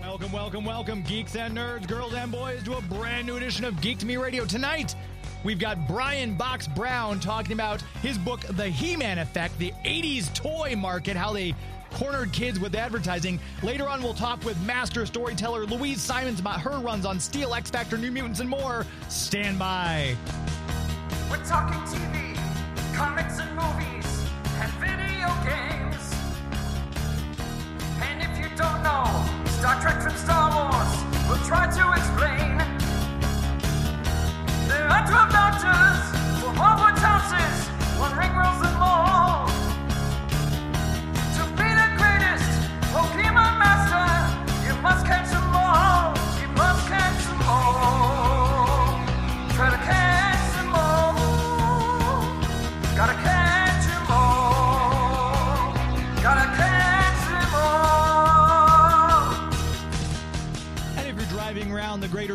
Welcome, welcome, welcome, geeks and nerds, girls and boys, to a brand new edition of Geek to Me Radio. Tonight, we've got Brian Box Brown talking about his book, The He Man Effect, the 80s toy market, how they cornered kids with advertising. Later on, we'll talk with master storyteller Louise Simonson about her runs on Steel, X Factor, New Mutants, and more. Stand by. We're talking TV, comics and movies, and video games. And if you don't know Star Trek from Star Wars, we'll try to explain. 12 doctors for houses, one ring rules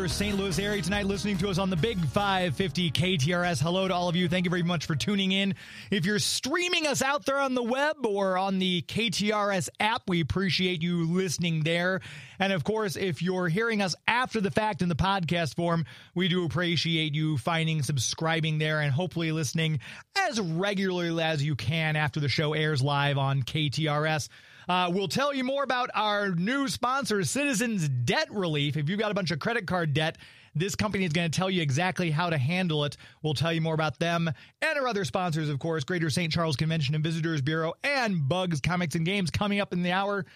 greater St. Louis area tonight, listening to us on the Big 550 KTRS, hello to all of you. Thank you very much for tuning in. If you're streaming us out there on the web or on the KTRS app, we appreciate you listening there. And of course, if you're hearing us after the fact in the podcast form, we do appreciate you finding, subscribing there, and hopefully listening as regularly as you can after the show airs live on KTRS. Uh, we'll tell you more about our new sponsor, Citizens Debt Relief. If you've got a bunch of credit card debt, this company is going to tell you exactly how to handle it. We'll tell you more about them and our other sponsors, of course, Greater St. Charles Convention and Visitors Bureau and Bugs Comics and Games coming up in the hour.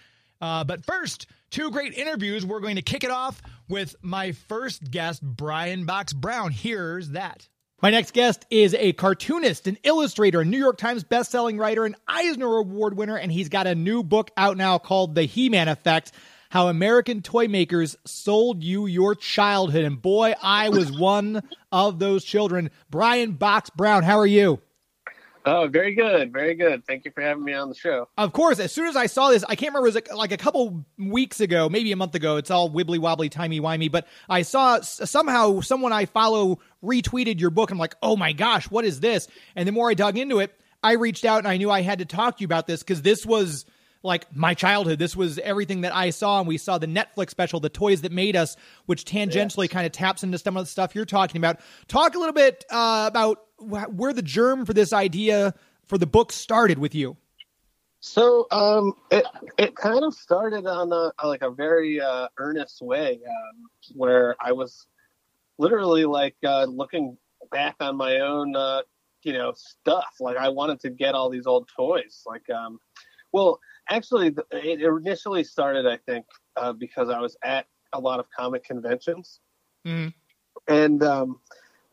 Uh, but first, two great interviews. We're going to kick it off with my first guest, Brian Box Brown. Here's that. My next guest is a cartoonist, an illustrator, a New York Times bestselling writer, an Eisner Award winner, and he's got a new book out now called The He Man Effect How American Toy Makers Sold You Your Childhood. And boy, I was one of those children. Brian Box Brown, how are you? Oh, very good, very good. Thank you for having me on the show. Of course, as soon as I saw this, I can't remember, it was like, like a couple weeks ago, maybe a month ago. It's all wibbly wobbly, timey wimey, but I saw somehow someone I follow retweeted your book. I'm like, oh my gosh, what is this? And the more I dug into it, I reached out and I knew I had to talk to you about this because this was like my childhood. This was everything that I saw, and we saw the Netflix special, "The Toys That Made Us," which tangentially kind of taps into some of the stuff you're talking about. Talk a little bit uh, about wh- where the germ for this idea for the book started with you. So, um, it it kind of started on a like a very uh, earnest way, um, where I was literally like uh, looking back on my own, uh, you know, stuff. Like I wanted to get all these old toys. Like, um, well, actually, it initially started, I think, uh, because I was at a lot of comic conventions, Mhm. and um,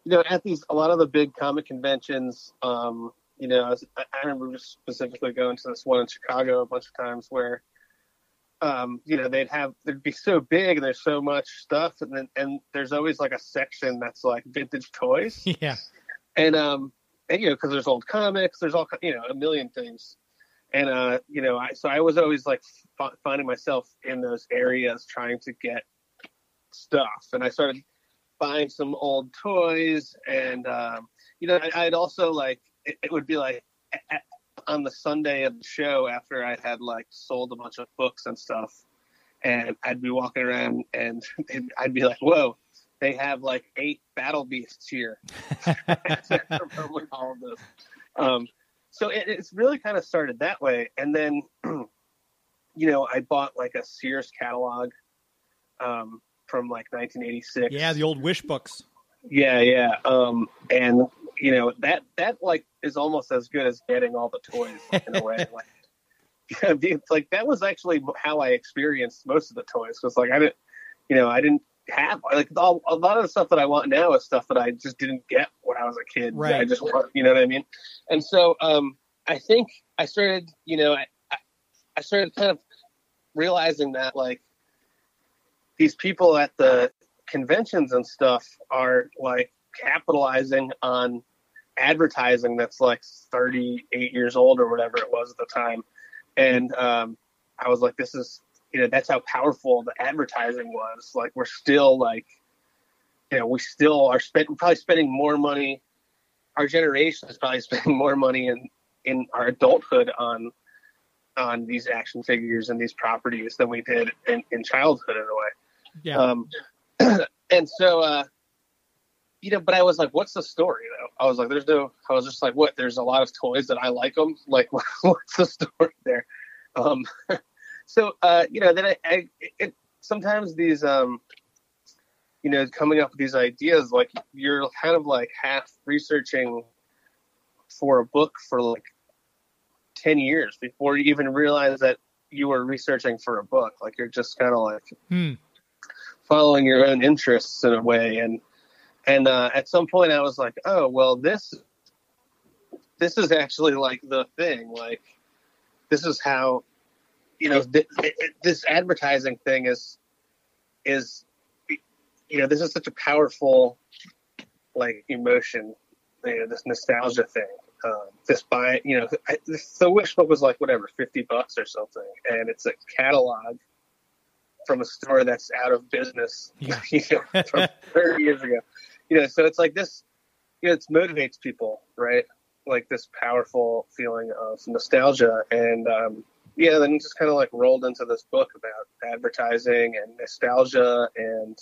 you know, at these a lot of the big comic conventions, um, you know, I, was, I remember specifically going to this one in Chicago a bunch of times where, um, you know, they'd have they'd be so big and there's so much stuff, and then and there's always like a section that's like vintage toys, Yeah. and um, and you know, because there's old comics, there's all you know, a million things, and uh, you know, I so I was always like f- finding myself in those areas trying to get stuff, and I started buying some old toys, and um, you know, I, I'd also like it, it would be like on the Sunday of the show after I had like sold a bunch of books and stuff, and I'd be walking around and I'd be like, whoa. They have like eight battle beasts here. All of this. Um, so it, it's really kind of started that way, and then, you know, I bought like a Sears catalog um, from like 1986. yeah, the old wish books. Yeah, yeah. Um, and you know that that like is almost as good as getting all the toys like, in a way. Like, it's like that was actually how I experienced most of the toys. Was like I didn't, you know, I didn't have like all, a lot of the stuff that I want now is stuff that I just didn't get when I was a kid. Right. I just want, you know what I mean. And so um, I think I started, you know, I, I I started kind of realizing that like these people at the conventions and stuff are like capitalizing on advertising that's like 38 years old or whatever it was at the time, and um, I was like, this is you know that's how powerful the advertising was. Like we're still like, you know, we still are spend, probably spending more money. Our generation is probably spending more money in in our adulthood on on these action figures and these properties than we did in, in childhood in a way. Yeah. Um, and so, uh, you know, but I was like, what's the story though? I was like, there's no, I was just like, what? There's a lot of toys that I like them. Like, what's the story there? Um, so, uh, you know, then I, I it, sometimes these, um, you know, coming up with these ideas, like you're kind of like half researching for a book for like 10 years before you even realize that you were researching for a book. Like you're just kind of like Hmm. following your own interests in a way. And, and, uh, at some point I was like, oh, well, this, this is actually like the thing. Like, this is how, you know, th- th- this advertising thing is, is, you know, this is such a powerful, like, emotion, you know, this nostalgia thing. Um, this buy, you know, I, the wish book was like whatever, fifty bucks or something, and it's a catalog from a store that's out of business, Yeah. you know, from thirty years ago. You know, so it's like this, you know, it motivates people, right? Like this powerful feeling of nostalgia, and um, yeah, then just kind of like rolled into this book about advertising and nostalgia, and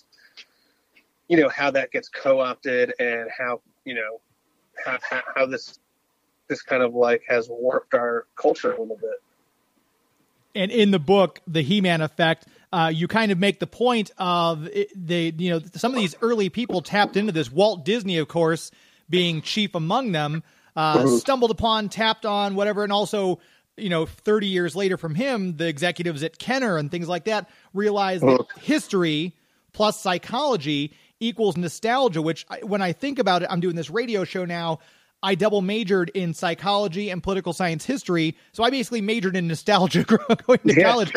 you know how that gets co-opted, and how you know how, how, this this kind of like has warped our culture a little bit. and in the book, the He-Man effect, uh, you kind of make the point of it, they, you know, some of these early people tapped into this. Walt Disney, of course, being chief among them, uh, stumbled upon, tapped on, whatever, and also. You know, 30 years later from him, the executives at Kenner and things like that realized that history plus psychology equals nostalgia, which I, when I think about it, I'm doing this radio show now. I double majored in psychology and political science history, so I basically majored in nostalgia going to college.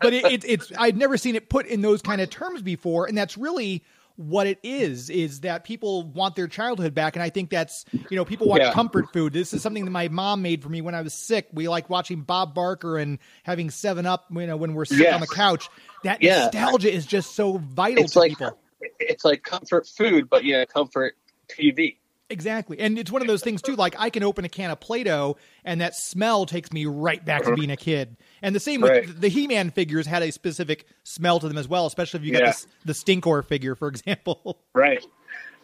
But it, it, it's I'd never seen it put in those kind of terms before, and that's really what it is. Is that people want their childhood back, and I think that's you know people want Yeah. comfort food. This is something that my mom made for me when I was sick. We like watching Bob Barker and having Seven Up, you know, when we're sick Yes. on the couch. That Yeah. nostalgia is just so vital It's to like people. it's like comfort food, but yeah, comfort TV. Exactly. And it's one of those things too, like I can open a can of Play-Doh and that smell takes me right back to being a kid. And the same with Uh-huh. The He-Man figures had a specific smell to them as well, especially if you got Yeah. this, the Stinkor figure, for example. Right.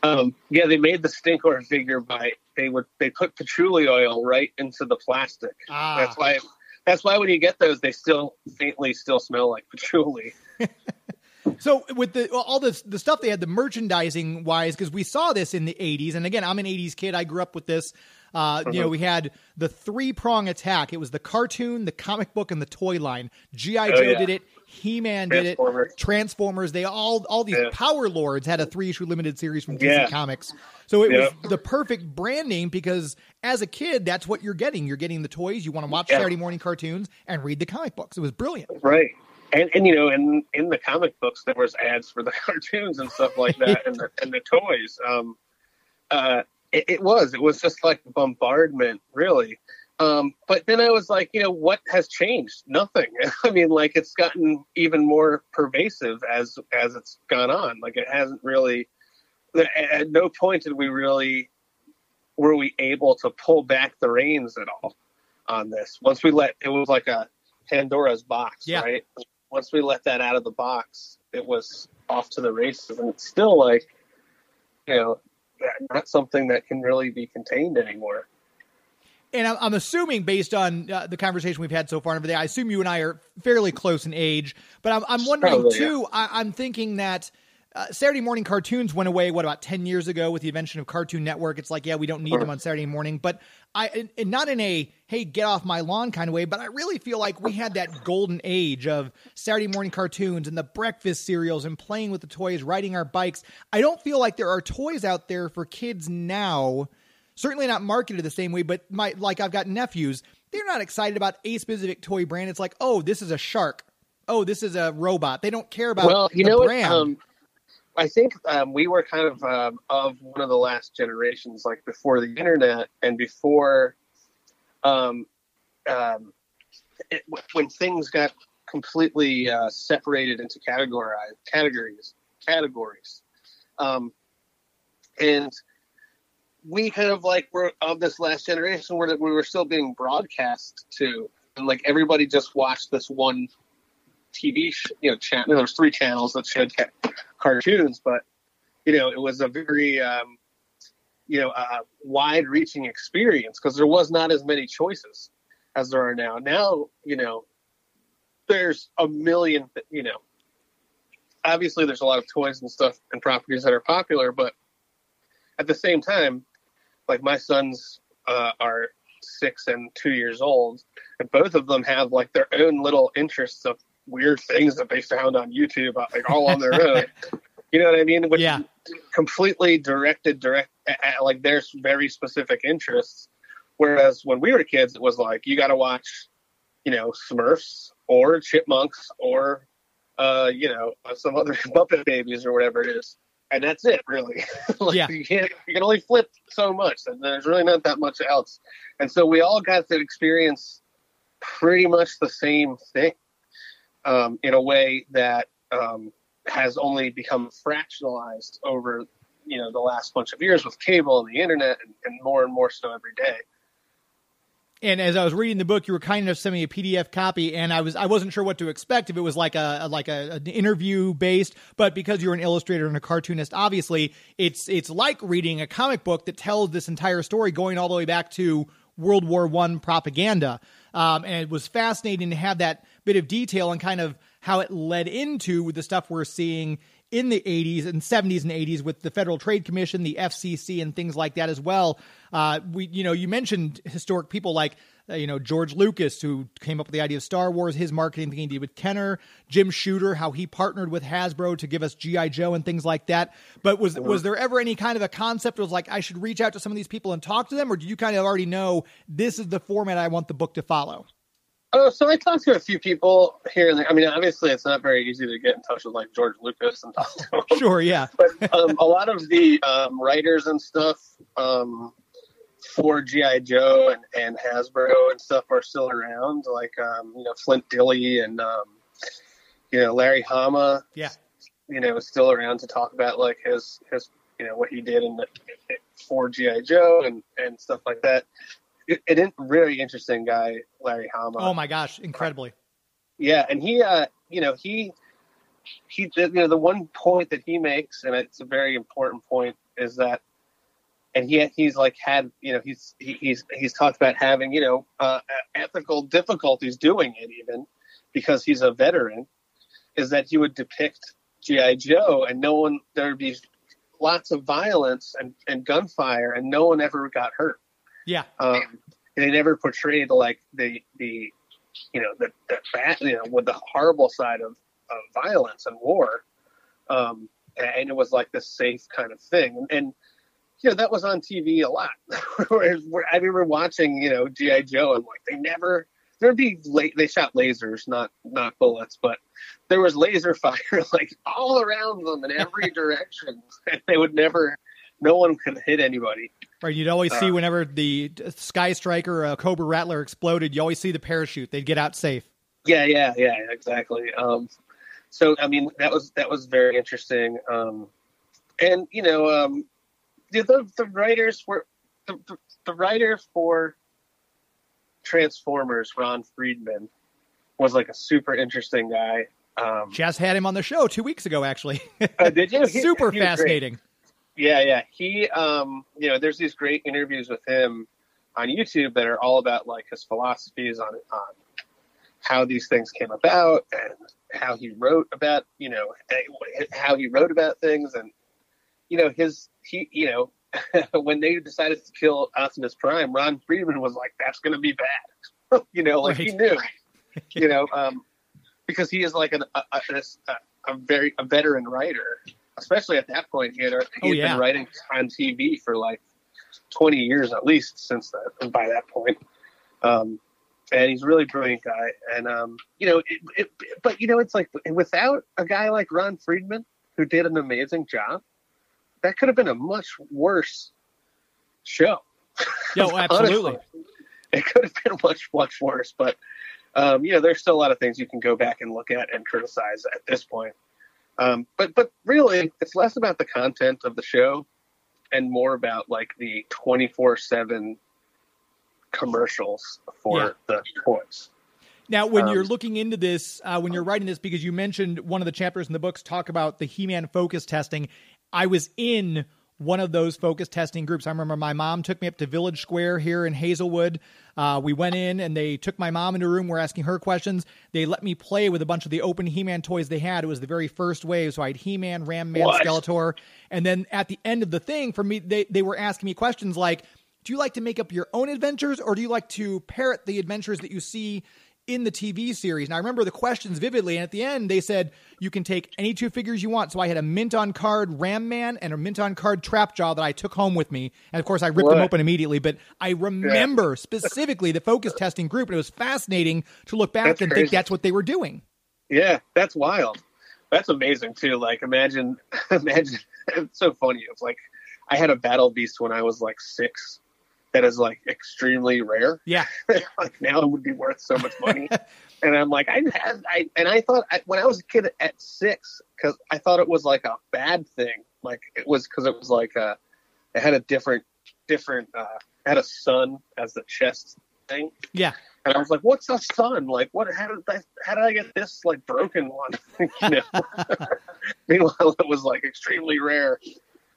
Um, yeah, they made the Stinkor figure by they would they put patchouli oil right into the plastic. Ah. That's why that's why when you get those, they still faintly still smell like patchouli. So with the all this the stuff they had the merchandising wise because we saw this in the 80s and again I'm an 80s kid. I grew up with this. Uh, you know we had the three prong attack. It was the cartoon the comic book and the toy line. GI Joe Oh, yeah. did it. He-Man did it. Transformers. They all all these Yeah. Power Lords had a three issue limited series from DC Yeah. Comics. So it was the perfect branding because as a kid that's what you're getting. You're getting the toys. You want to watch. Saturday morning cartoons and read the comic books. It was brilliant. Right. And and you know, in in the comic books there was ads for the cartoons and stuff like that and the and the toys. Um uh it, it was. It was just like bombardment, really. Um, but then I was like, you know, what has changed? Nothing. I mean, like it's gotten even more pervasive as as it's gone on. Like it hasn't really. At no point did we really were we able to pull back the reins at all on this. Once we let it was like a Pandora's box, Yeah. right? Once we let that out of the box, it was off to the races, and it's still like, you know, not something that can really be contained anymore. And I'm, assuming, based on uh, the conversation we've had so far over there, I assume you and I are fairly close in age. But I'm, I'm wondering Probably, too. I, I'm thinking that uh, Saturday morning cartoons went away. What about ten years ago with the invention of Cartoon Network? It's like, yeah, we don't need them on Saturday morning. But I, and- not in a hey, get off my lawn kind of way. But I really feel like we had that golden age of Saturday morning cartoons and the breakfast cereals and playing with the toys, riding our bikes. I don't feel like there are toys out there for kids now certainly not marketed the same way but my like i've got nephews they're not excited about a specific toy brand it's like oh this is a shark oh this is a robot they don't care about well, you know brand what? Um, I think um, we were kind of um, of one of the last generations, like before the internet and before, um, um, it, when things got completely uh, separated into categorized categories categories, um, and we kind of like were of this last generation where we were still being broadcast to, and like everybody just watched this one TV, you know, channel. There was three channels that showed ca- cartoons, but you know, it was a very, um, you know, uh, wide-reaching experience because there was not as many choices as there are now. Now, you know, there's a million, you know, obviously there's a lot of toys and stuff and properties that are popular, but at the same time, like my sons uh, are six and two years old, and both of them have like their own little interests of weird things that they found on YouTube, uh, like all on their own. You know what I mean? Which Yeah. completely directed direct at, like there's very specific interests. Whereas when we were kids, it was like you got to watch, you know, Smurfs or Chipmunks or, uh, you know, some other Muppet Babies or whatever it is, and that's it, really. like, Yeah. You can't, you can only flip so much, and there's really not that much else. And so we all got to experience pretty much the same thing um, in a way that um, has only become fractionalized over you know the last bunch of years with cable and the internet and, and more and more so every day And as I was reading the book, you were kind enough to send me a PDF copy, and I was I wasn't sure what to expect if it was like a like a an interview based, but because you're an illustrator and a cartoonist, obviously it's it's like reading a comic book that tells this entire story going all the way back to World War One propaganda. Um, and it was fascinating to have that bit of detail and kind of how it led into the stuff we're seeing in the 80s and 70s and 80s with the Federal Trade Commission, the FCC, and things like that as well. Uh, we, you know, you mentioned historic people like, uh, you know, George Lucas, who came up with the idea of Star Wars, his marketing thing he did with Kenner, Jim Shooter, how he partnered with Hasbro to give us GI Joe and things like that. But was was there ever any kind of a concept that was like I should reach out to some of these people and talk to them, or do you kind of already know this is the format I want the book to follow? oh so i talked to a few people here and there. I mean obviously it's not very easy to get in touch with like george lucas and talk to him. Sure, yeah, but um, a lot of the um, writers and stuff um, for GI Joe and, and Hasbro and stuff are still around, like um, you know Flint Dille and um, you know Larry Hama. yeah. You know, is still around to talk about like his his you know what he did in the for GI Joe and and stuff like that. It, it is a really interesting guy, Larry Hama. Oh my gosh, incredibly. Yeah, and he, uh, you know, he, he, you know, the one point that he makes, and it's a very important point, is that, and he, he's like had, you know, he's he's he's talked about having, you know, uh, ethical difficulties doing it, even because he's a veteran, is that he would depict GI Joe, and no one there would be lots of violence and, and gunfire, and no one ever got hurt. Yeah, um, they never portrayed like the the you know the the bad you know with the horrible side of, of violence and war. Um, and it was like this safe kind of thing. And, and you know that was on TV a lot I remember watching you know GI Joe and like they never there'd be la- they shot lasers not not bullets but there was laser fire like all around them in every direction and they would never no one could hit anybody Right, you'd always see Uh, whenever the Sky Striker or a Cobra Rattler exploded, you always see the parachute. They'd get out safe. Yeah, yeah, yeah, exactly. Um, so I mean, that was that was very interesting. Um, and you know, um, the, the writers were the, the, the writer for Transformers, Ron Friedman, was like a super interesting guy. Um, Jazz had him on the show two weeks ago, actually. uh, did you? He- Super he great. fascinating. Yeah, yeah. He, um, you know, there's these great interviews with him on YouTube that are all about like his philosophies on on how these things came about and how he wrote about, you know, how he wrote about things and you know his he, you know, when they decided to kill Optimus Prime, Ron Friedman was like, "That's going to be bad," you know, like he knew, you know, um, because he is like an, a, a, a, very a veteran writer especially at that point, he had, he Oh, yeah. been writing on TV for like 20 years at least since that, by that point. Um, and he's a really brilliant guy. And, um, you know, it, it, but, you know, it's like without a guy like Ron Friedman, who did an amazing job, that could have been a much worse show. Yo, absolutely. Honestly, it could have been much, much worse. But, um, you know, there's still a lot of things you can go back and look at and criticize at this point. Um, but, but really, it's less about the content of the show and more about like the 24 7 commercials for Yeah. the toys. Now, when Um, you're looking into this, uh, when you're writing this, because you mentioned one of the chapters in the books talk about the He-Man focus testing, I was in one of those focus testing groups. I remember my mom took me up to Village Square here in Hazelwood. Uh, we went in and they took my mom into a room. We're asking her questions. They let me play with a bunch of the open He-Man toys they had. It was the very first wave, so I had He-Man, Ram Man, What? Skeletor, and then at the end of the thing, for me, they they were asking me questions like, "Do you like to make up your own adventures, or do you like to parrot the adventures that you see?" In the TV series. And I remember the questions vividly. And at the end, they said you can take any two figures you want. So I had a mint on card Ram Man and a mint on card Trap Jaw that I took home with me. And of course, I ripped them open immediately. But I remember specifically the focus testing group. And it was fascinating to look back That's and crazy. think that's what they were doing. Yeah, that's wild. That's amazing too. Like imagine imagine it's so funny. It's like I had a battle beast when I was like six that is like extremely rare. Yeah. like now it would be worth so much money. and I'm like, I had, I, and I thought I, when I was a kid at six, because I thought it was like a bad thing. Like it was because it was like a, it had a different, different, uh, had a sun as the chest thing. Yeah. And I was like, "What's a sun? Like, what? How did I? How did I get this like broken one?" you know. Meanwhile, it was like extremely rare,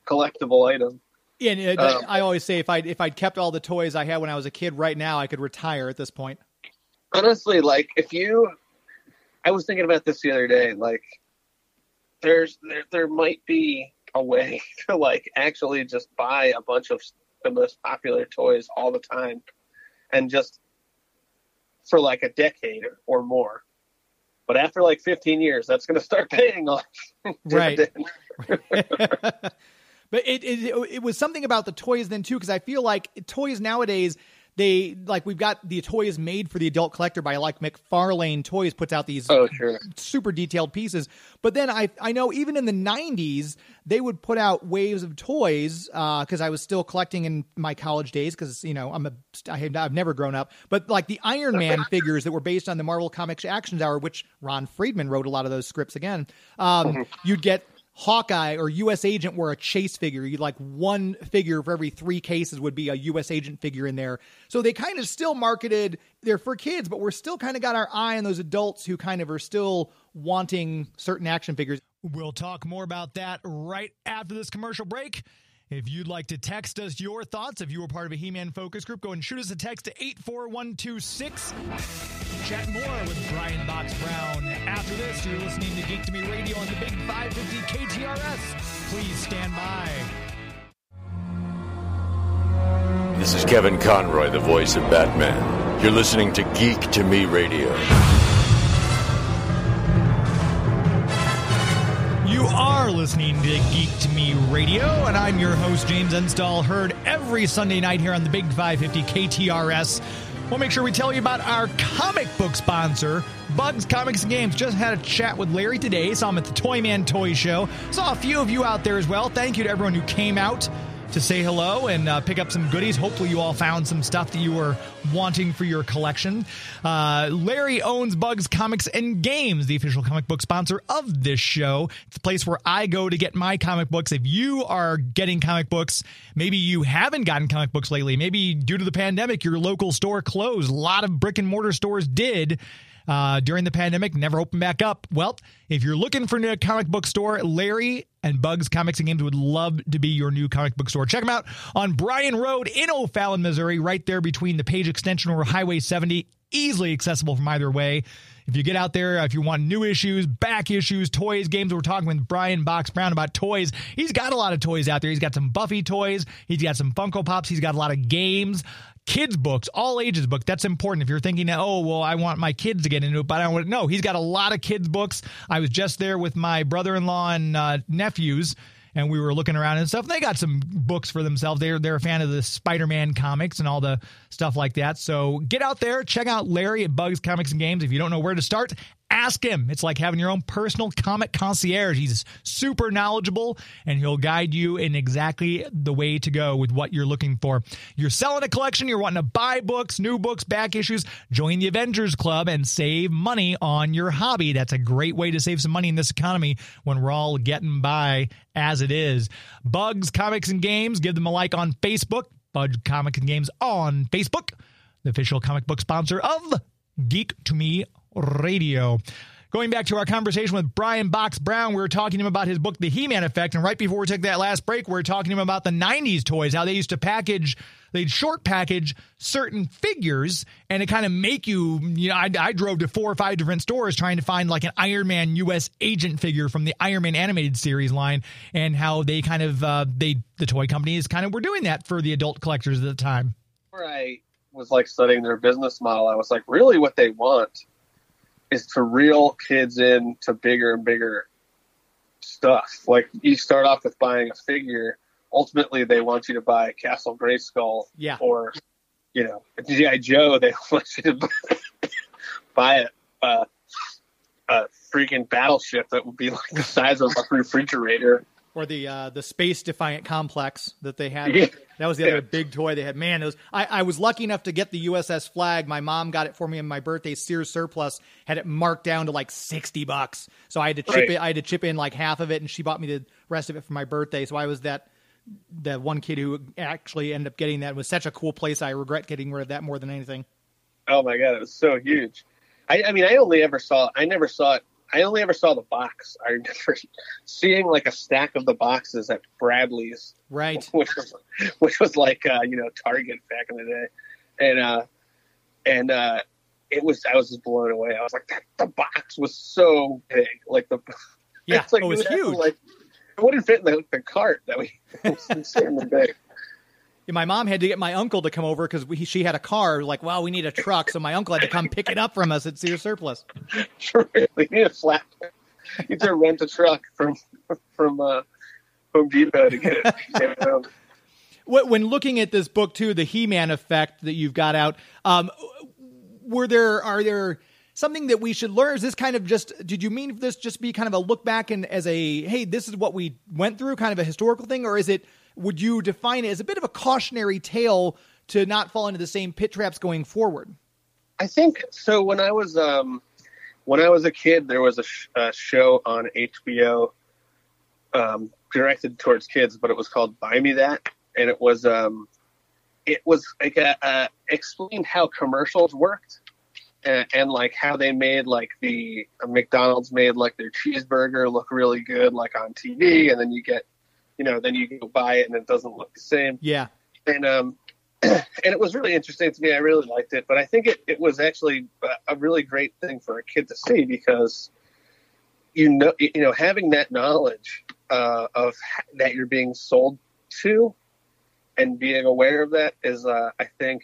collectible item. And it, Um, I always say if I if I'd kept all the toys I had when I was a kid right now, I could retire at this point. honestly, like if you, I was thinking about this the other day. Like, there's there there might be a way to like actually just buy a bunch of the most popular toys all the time, and just for like a decade or more. But after like 15 years, that's going to start paying off. Right. but it, it it was something about the toys then too because I feel like toys nowadays they like we've got the toys made for the adult collector by like McFarlane Toys puts out these Oh, sure. super detailed pieces. But then I I know even in the '90s they would put out waves of toys because I was still collecting in my college days because you know I'm a I have, I've never grown up. But like the Iron Man figures that were based on the Marvel Comics Action Hour, which Ron Friedman wrote a lot of those scripts again. Um, You'd get. Hawkeye or U.S. Agent were a chase figure. You'd like one figure for every three cases would be a U.S. Agent figure in there. So they kind of still marketed they're for kids, but we're still kind of got our eye on those adults who kind of are still wanting certain action figures. We'll talk more about that right after this commercial break. If you'd like to text us your thoughts, if you were part of a He Man focus group, go and shoot us a text to 84126. Chat more with Brian Box Brown. After this, you're listening to Geek to Me Radio on the Big 550 KTRS. Please stand by. This is Kevin Conroy, the voice of Batman. You're listening to Geek to Me Radio. You are listening to Geek to Me Radio, and I'm your host, James Enstall, heard every Sunday night here on the Big 550 KTRS. We'll make sure we tell you about our comic book sponsor, Bugs Comics and Games. Just had a chat with Larry today. Saw him at the Toy Man Toy Show. Saw a few of you out there as well. Thank you to everyone who came out to say hello and uh, pick up some goodies. Hopefully, you all found some stuff that you were wanting for your collection. Uh, Larry owns Bugs Comics and Games, the official comic book sponsor of this show. It's the place where I go to get my comic books. If you are getting comic books, maybe you haven't gotten comic books lately. Maybe due to the pandemic, your local store closed. A lot of brick and mortar stores did uh, during the pandemic, never opened back up. Well, if you're looking for a new comic book store, Larry and Bugs Comics and Games would love to be your new comic book store. Check them out on Bryan Road in O'Fallon, Missouri, right there between the Page Extension or Highway 70. Easily accessible from either way. If you get out there, if you want new issues, back issues, toys, games, we're talking with Brian Box Brown about toys. He's got a lot of toys out there. He's got some Buffy toys. He's got some Funko Pops. He's got a lot of games kids books, all ages book. That's important. If you're thinking, oh, well, I want my kids to get into it, but I don't want. No, he's got a lot of kids books. I was just there with my brother-in-law and uh, nephews. And we were looking around and stuff. They got some books for themselves. They're they're a fan of the Spider-Man comics and all the stuff like that. So get out there, check out Larry at Bugs Comics and Games. If you don't know where to start, Ask him. It's like having your own personal comic concierge. He's super knowledgeable and he'll guide you in exactly the way to go with what you're looking for. You're selling a collection, you're wanting to buy books, new books, back issues, join the Avengers Club and save money on your hobby. That's a great way to save some money in this economy when we're all getting by as it is. Bugs, Comics, and Games, give them a like on Facebook. Bugs, Comics, and Games on Facebook, the official comic book sponsor of Geek to Me Radio. Going back to our conversation with Brian Box Brown, we were talking to him about his book, The He Man Effect. And right before we took that last break, we were talking to him about the 90s toys, how they used to package, they'd short package certain figures and it kind of make you, you know, I, I drove to four or five different stores trying to find like an Iron Man US agent figure from the Iron Man animated series line and how they kind of, uh, they, the toy companies kind of were doing that for the adult collectors at the time. I was like studying their business model, I was like, really what they want is to reel kids in to bigger and bigger stuff. Like you start off with buying a figure, ultimately they want you to buy Castle Grayskull, Yeah. or you know GI Joe. They want you to buy a, a, a freaking battleship that would be like the size of a refrigerator. Or the uh, the space defiant complex that they had. Yeah. That was the other big toy they had. Man, those I, I was lucky enough to get the USS Flagg. My mom got it for me on my birthday. Sears surplus had it marked down to like sixty bucks, so I had to chip Right. it. I had to chip in like half of it, and she bought me the rest of it for my birthday. So I was that that one kid who actually ended up getting that. It was such a cool place. I regret getting rid of that more than anything. Oh my god, it was so huge. I, I mean, I only ever saw. I never saw it. I only ever saw the box. I remember seeing like a stack of the boxes at Bradlees, Right. which was which was like uh, you know Target back in the day, and uh, and uh, it was I was just blown away. I was like, that, the box was so big, like the Yeah, it's like, it was would have to, huge. Like it wouldn't fit in the, the cart that we it was insanely big. My mom had to get my uncle to come over because she had a car. Like, well, we need a truck, so my uncle had to come pick it up from us at Sears surplus. Sure, we need a flat. You need to rent a truck from from uh, Home Depot to get it. Get it home. Wh- when looking at this book too, the He-Man effect that you've got out, um, were there are there something that we should learn? Is this kind of just? Did you mean this just be kind of a look back and as a hey, this is what we went through, kind of a historical thing, or is it? Would you define it as a bit of a cautionary tale to not fall into the same pit traps going forward? I think so. When I was um, when I was a kid, there was a, sh- a show on HBO um, directed towards kids, but it was called "Buy Me That," and it was um, it was like a, explained how commercials worked. And, and like how they made like the McDonald's made like their cheeseburger look really good like on TV, and then you get, you know, then you go buy it and it doesn't look the same. Yeah, and um and it was really interesting to me. I really liked it but i think it, it was actually a- really great thing for a kid to see because you know you know having that knowledge uh, of that you're being sold to and being aware of that is uh, i think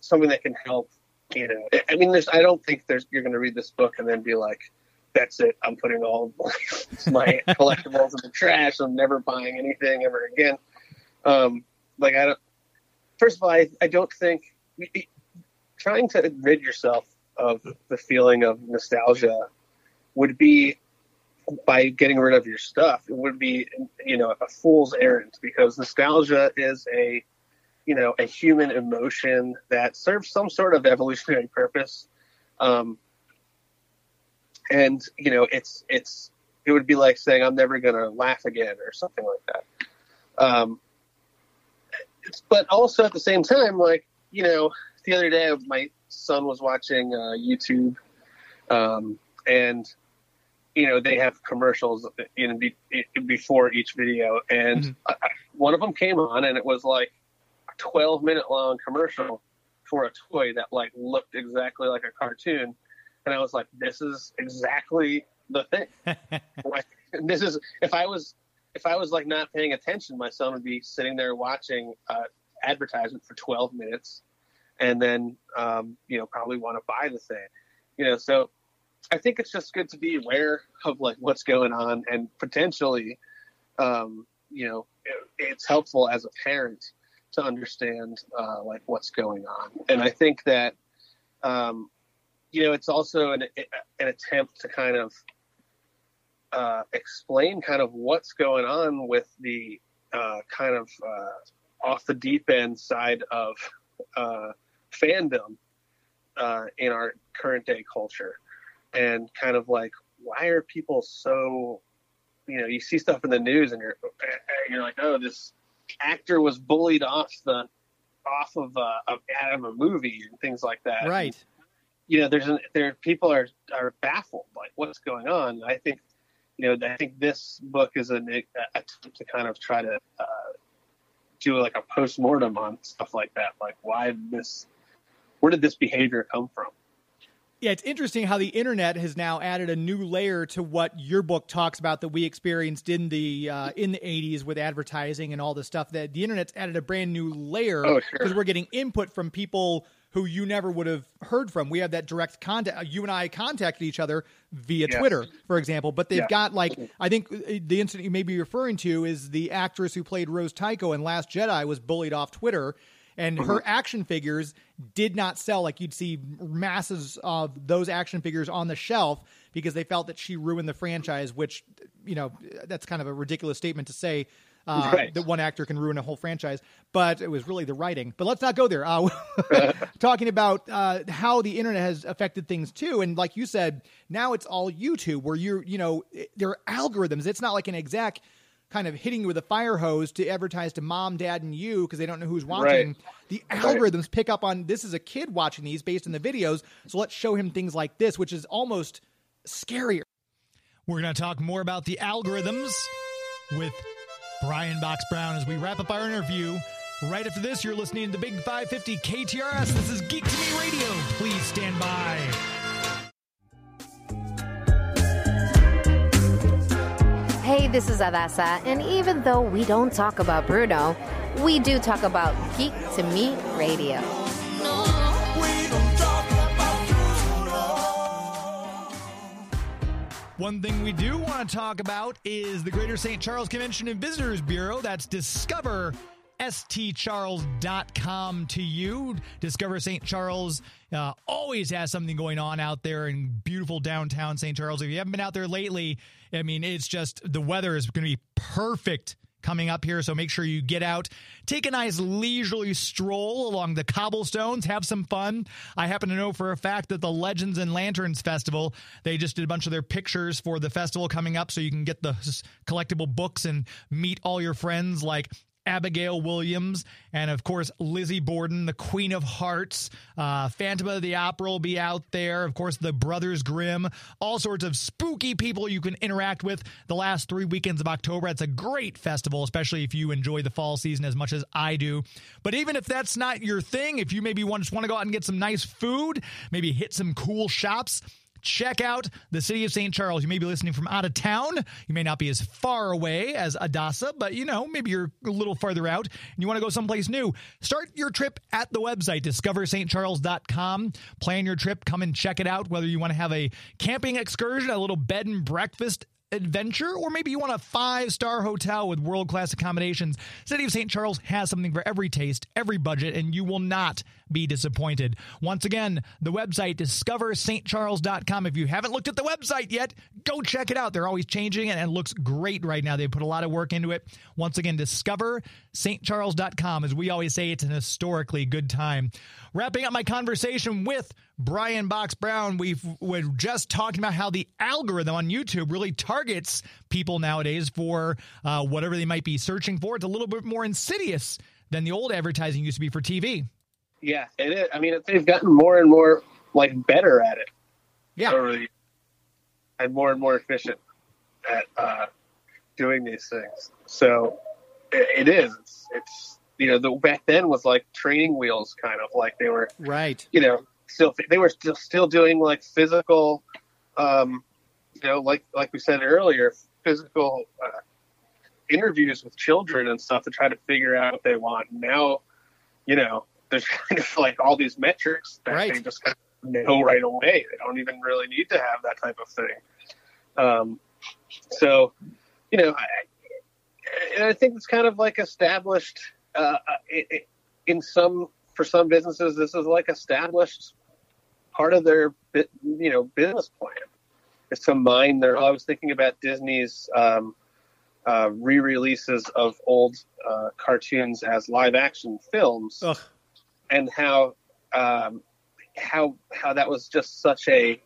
something that can help you know I- i mean there's i don't think there's you're going to read this book and then be like that's it i'm putting all my collectibles in the trash i'm never buying anything ever again um like i don't first of all, I, I don't think trying to rid yourself of the feeling of nostalgia would be by getting rid of your stuff. It would be, you know, a fool's errand because nostalgia is a, you know, a human emotion that serves some sort of evolutionary purpose. Um, and you know, it's it's it would be like saying I'm never going to laugh again or something like that. Um, but also at the same time, like you know, the other day my son was watching uh, YouTube, um, and you know they have commercials in, in before each video, and Mhm. I, I- one of them came on, and it was like a 12 minute long commercial for a toy that like looked exactly like a cartoon, and I was like, this is exactly the thing. Like, this is if I was if I was like not paying attention, my son would be sitting there watching uh, advertisement for 12 minutes, and then um, you know probably want to buy the thing, you know. So I think it's just good to be aware of like what's going on, and potentially, um, you know, it, it's helpful as a parent to understand uh, like what's going on. And I think that, um, you know, it's also an an attempt to kind of uh, explain kind of what's going on with the uh, kind of uh, off the deep end side of uh, fandom uh, in our current day culture, and kind of like why are people so, you know, you see stuff in the news and you're you're like, oh, this actor was bullied off the off of uh, of, out of a movie and things like that. Right. You know, there's an, there people are are baffled like what's going on. I think you know I think this book is an attempt to kind of try to uh, do like a post mortem on stuff like that. Like why this where did this behavior come from? Yeah, it's interesting how the internet has now added a new layer to what your book talks about that we experienced in the uh, in the '80s with advertising and all the stuff. That the internet's added a brand new layer Oh, because sure. we're getting input from people who you never would have heard from. We have that direct contact. You and I contacted each other via. Twitter, for example. But they've Yeah. got like I think uh, the incident you may be referring to is the actress who played Rose Tico in Last Jedi was bullied off Twitter. And her action figures did not sell like you'd see masses of those action figures on the shelf because they felt that she ruined the franchise, which, you know, that's kind of a ridiculous statement to say. Uh, Right. That one actor can ruin a whole franchise, but it was really the writing. But let's not go there. Uh, talking about uh, how the internet has affected things too, and like you said, now it's all YouTube, where you're, you know, there are algorithms. It's not like an exec kind of hitting you with a fire hose to advertise to mom, dad, and you because they don't know who's watching. Right. The algorithms pick up on this is a kid watching these based on the videos, so let's show him things like this, which is almost scarier. We're going to talk more about the algorithms with Brian Box Brown as we wrap up our interview. Right after this, you're listening to Big 550 KTRS. This is Geek to Me Radio. Please stand by. Hey, this is Adassa, and even though we don't talk about Bruno, we do talk about Geek to Me Radio. One thing we do want to talk about is the Greater St. Charles Convention and Visitors Bureau. That's Discover. stcharles.com to you. Discover St. Charles uh, always has something going on out there in beautiful downtown St. Charles. If you haven't been out there lately, I mean, it's just the weather is going to be perfect coming up here. So make sure you get out, take a nice leisurely stroll along the cobblestones, have some fun. I happen to know for a fact that the Legends and Lanterns Festival, they just did a bunch of their pictures for the festival coming up so you can get the collectible books and meet all your friends like Abigail Williams, and of course, Lizzie Borden, the Queen of Hearts. Uh, Phantom of the Opera will be out there. Of course, the Brothers Grimm. All sorts of spooky people you can interact with the last three weekends of October. It's a great festival, especially if you enjoy the fall season as much as I do. But even if that's not your thing, if you maybe want, just want to go out and get some nice food, maybe hit some cool shops, check out the city of St. Charles. You may be listening from out of town. You may not be as far away as Adassa, but you know, maybe you're a little farther out and you want to go someplace new. Start your trip at the website, discoverstcharles.com. Plan your trip, come and check it out, whether you want to have a camping excursion, a little bed and breakfast adventure, or maybe you want a five star hotel with world class accommodations. City of St. Charles has something for every taste, every budget, and you will not be disappointed. Once again, the website discoverstcharles.com. If you haven't looked at the website yet, go check it out. They're always changing it and it looks great right now. They put a lot of work into it. Once again, discoverstcharles.com. As we always say, it's an historically good time. Wrapping up my conversation with Brian Box Brown, we were just talking about how the algorithm on YouTube really targets people nowadays for uh, whatever they might be searching for. It's a little bit more insidious than the old advertising used to be for TV. Yeah, it is. I mean, they've gotten more and more like better at it. Yeah. the- and more and more efficient at uh, doing these things. So it, it is. It's, it's you know the back then was like training wheels, kind of like they were Right. you know still they were still still doing like physical, um, you know like like we said earlier, physical uh, interviews with children and stuff to try to figure out what they want. Now, you know, there's kind of like all these metrics that Right. they just kind of know right away. They don't even really need to have that type of thing. Um, so, you know, I, and I think it's kind of like established uh, it, it, in some for some businesses. This is like established part of their you know business plan is to mine their. I was thinking about Disney's um, uh, re-releases of old uh, cartoons as live action films, Ugh. And how um, how how that was just such a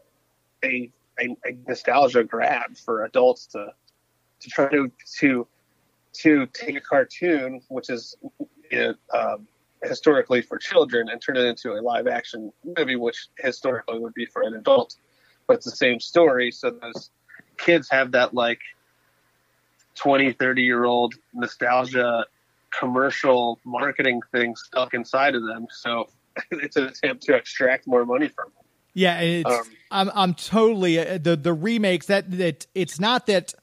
a, a, nostalgia grab for adults to to try to to to take a cartoon which is you know, um, historically for children and turn it into a live action movie which historically would be for an adult. But it's the same story so those kids have that like 20 30 year old nostalgia commercial marketing thing stuck inside of them so it's an attempt to extract more money from them Yeah, it's, Um, I'm I'm totally uh, the the remakes that that it's not that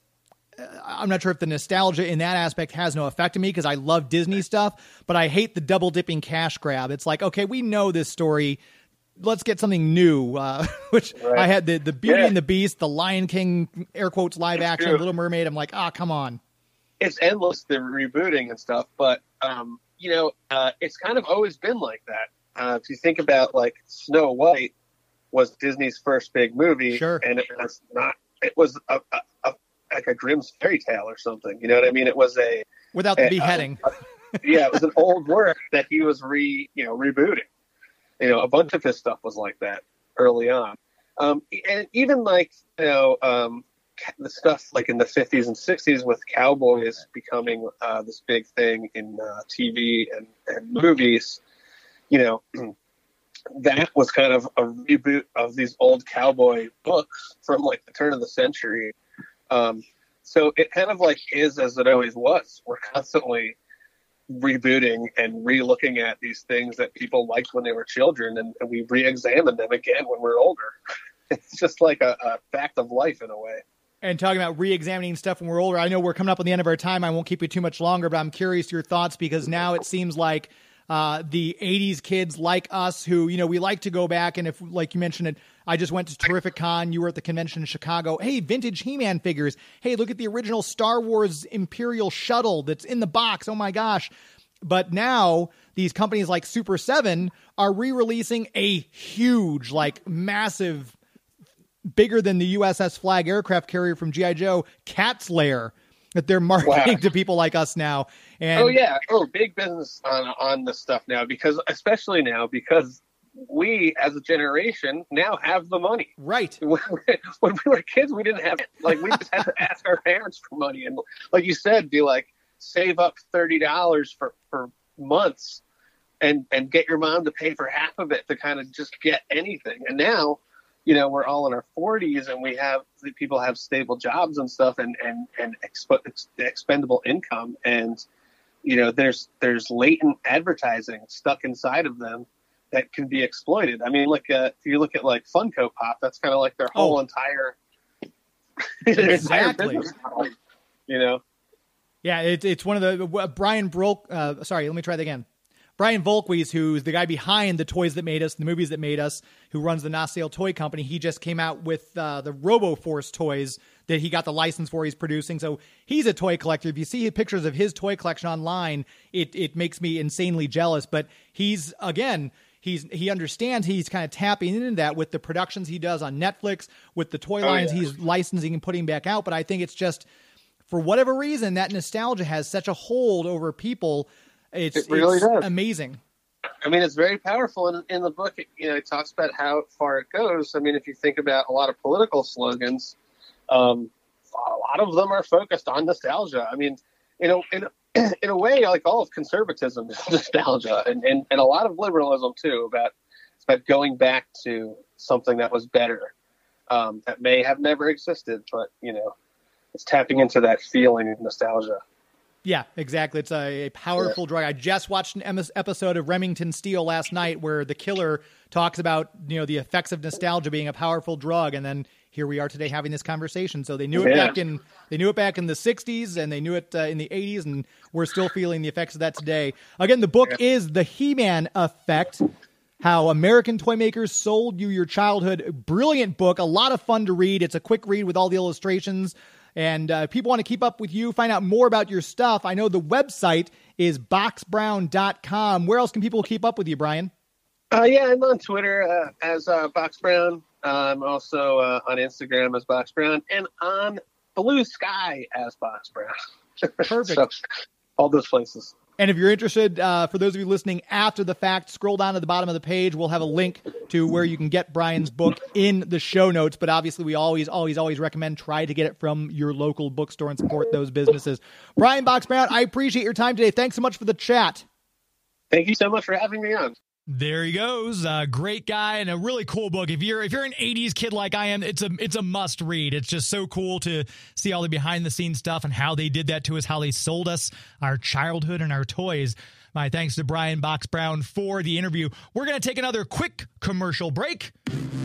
uh, I'm not sure if the nostalgia in that aspect has no effect on me because I love Disney stuff, but I hate the double dipping cash grab. It's like okay, we know this story. Let's get something new. Uh, which Right. I had the the Beauty Yeah. and the Beast, the Lion King, air quotes live action. Little Mermaid. I'm like, ah, come on. It's endless the rebooting and stuff but um you know uh it's kind of always been like that uh if you think about like snow white was disney's first big movie Sure. and it was not it was a, a, a like a grimm's fairy tale or something you know what i mean it was a Without the Uh, beheading. yeah it was an old work that he was re you know rebooting you know a bunch of his stuff was like that early on um and even like you know um the stuff like in the 50s and 60s with cowboys becoming uh, this big thing in uh, TV and, and movies, you know, that was kind of a reboot of these old cowboy books from like the turn of the century. Um, so it kind of like is as it always was. We're constantly rebooting and re-looking at these things that people liked when they were children, and, and we re-examine them again when we're older. It's just like a, a fact of life in a way. And talking about re-examining stuff when we're older. I know we're coming up on the end of our time. I won't keep you too much longer, but I'm curious your thoughts because now it seems like uh, the '80s kids like us, who you know, we like to go back and if, like you mentioned it, I just went to Terrific Con. You were at the convention in Chicago. Hey, vintage He-Man figures. Hey, look at the original Star Wars Imperial shuttle that's in the box. Oh my gosh! But now these companies like Super Seven are re-releasing a huge, like massive bigger than the USS Flagg aircraft carrier from GI Joe, Cat's Lair, that they're marketing Wow. to people like us now. And oh yeah, oh big business on on this stuff now because especially now because we as a generation now have the money. right, When when we were kids, we didn't have it. Like we just had to ask our parents for money, and like you said, be like save up thirty dollars for for months, and and get your mom to pay for half of it to kind of just get anything. And now, you know, we're all in our forties, and we have people have stable jobs and stuff, and and and exp- ex- expendable income, and you know, there's there's latent advertising stuck inside of them that can be exploited. I mean, like uh, if you look at like Funko Pop, that's kind of like their whole Oh. entire, their Exactly. model, You know, yeah, it, it's one of the uh, Brian Broke. Uh, sorry, let me try that again. Brian Volk-Weiss, who's the guy behind the toys that made us, the movies that made us, who runs the Nacelle Toy Company, he just came out with uh, the Robo Force toys that he got the license for. He's producing, so he's a toy collector. If you see pictures of his toy collection online, it it makes me insanely jealous. But he's again, he's he understands he's kind of tapping into that with the productions he does on Netflix, with the toy Oh, lines yeah. he's licensing and putting back out. But I think it's just for whatever reason that nostalgia has such a hold over people. It's, It really it's does. amazing. I mean, it's very powerful. In, in the book, it, you know, it talks about how far it goes. I mean, if you think about a lot of political slogans, um, a lot of them are focused on nostalgia. I mean, you know, in a, in a way, like all of conservatism is nostalgia, and, and, and a lot of liberalism too. About about going back to something that was better, um, that may have never existed, but you know, it's tapping into that feeling of nostalgia. Yeah, exactly. It's a, a powerful drug. I just watched an episode of Remington Steele last night where the killer talks about you know the effects of nostalgia being a powerful drug, and then here we are today having this conversation. So they knew it Yeah. back in they knew it back in the '60s, and they knew it uh, in the '80s, and we're still feeling the effects of that today. Again, the book is the He-Man Effect. How American toy makers sold you your childhood. Brilliant book, a lot of fun to read. It's a quick read with all the illustrations. And uh, people want to keep up with you, find out more about your stuff. I know the website is boxbrown.com. Where else can people keep up with you, Brian? Uh, yeah, I'm on Twitter uh, as uh, Box Brown. I'm also uh, on Instagram as Box Brown and on Blue Sky as Box Brown. Perfect. so, all those places. And if you're interested, uh, for those of you listening after the fact, scroll down to the bottom of the page. We'll have a link to where you can get Brian's book in the show notes. But obviously, we always, always, always recommend try to get it from your local bookstore and support those businesses. Brian Box Brown, I appreciate your time today. Thanks so much for the chat. Thank you so much for having me on. There he goes. Uh, great guy and a really cool book. If you're if you're an '80s kid like I am, it's a it's a must read. It's just so cool to see all the behind the scenes stuff and how they did that to us, how they sold us our childhood and our toys. My thanks to Brian Box Brown for the interview. We're going to take another quick commercial break.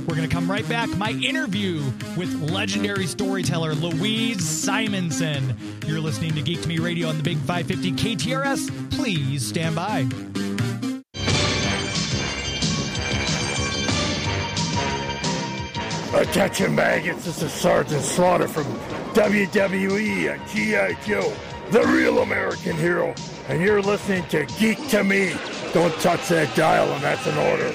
We're going to come right back. My interview with legendary storyteller Louise Simonson. You're listening to Geek to Me Radio on the Big 550 KTRS. Please stand by. Attention maggots, this is Sergeant Slaughter from WWE and G.I. Joe, the real American hero, and you're listening to Geek to Me. Don't touch that dial, and that's an order.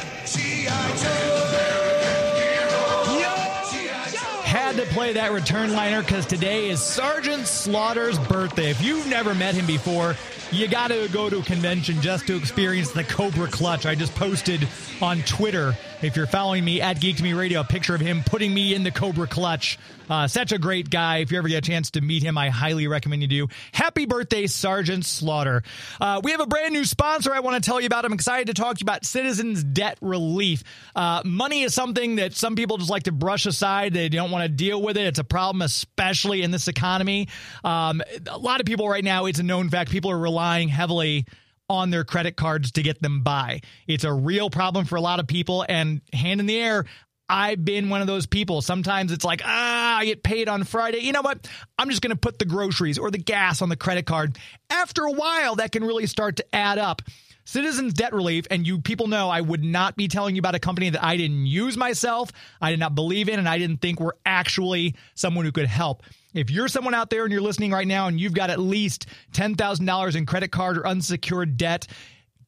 Had to play that return liner because today is Sergeant Slaughter's birthday. If you've never met him before, you got to go to a convention just to experience the Cobra Clutch. I just posted on Twitter, if you're following me at Geek to Me Radio, a picture of him putting me in the Cobra Clutch. Uh, such a great guy. If you ever get a chance to meet him, I highly recommend you do. Happy birthday, Sergeant Slaughter. Uh, we have a brand new sponsor I want to tell you about. I'm excited to talk to you about Citizens Debt Relief. Uh, money is something that some people just like to brush aside. They don't want to deal with it. It's a problem, especially in this economy. Um, a lot of people right now, it's a known fact, people are relying heavily on their credit cards to get them by. It's a real problem for a lot of people. And hand in the air, I've been one of those people. Sometimes it's like, ah, I get paid on Friday. You know what? I'm just going to put the groceries or the gas on the credit card. After a while, that can really start to add up. Citizens Debt Relief, and you people know I would not be telling you about a company that I didn't use myself, I did not believe in, and I didn't think were actually someone who could help. If you're someone out there and you're listening right now and you've got at least $10,000 in credit card or unsecured debt,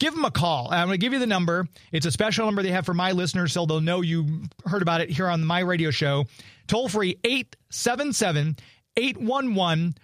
give them a call. I'm going to give you the number. It's a special number they have for my listeners, so they'll know you heard about it here on my radio show. Toll free 877 811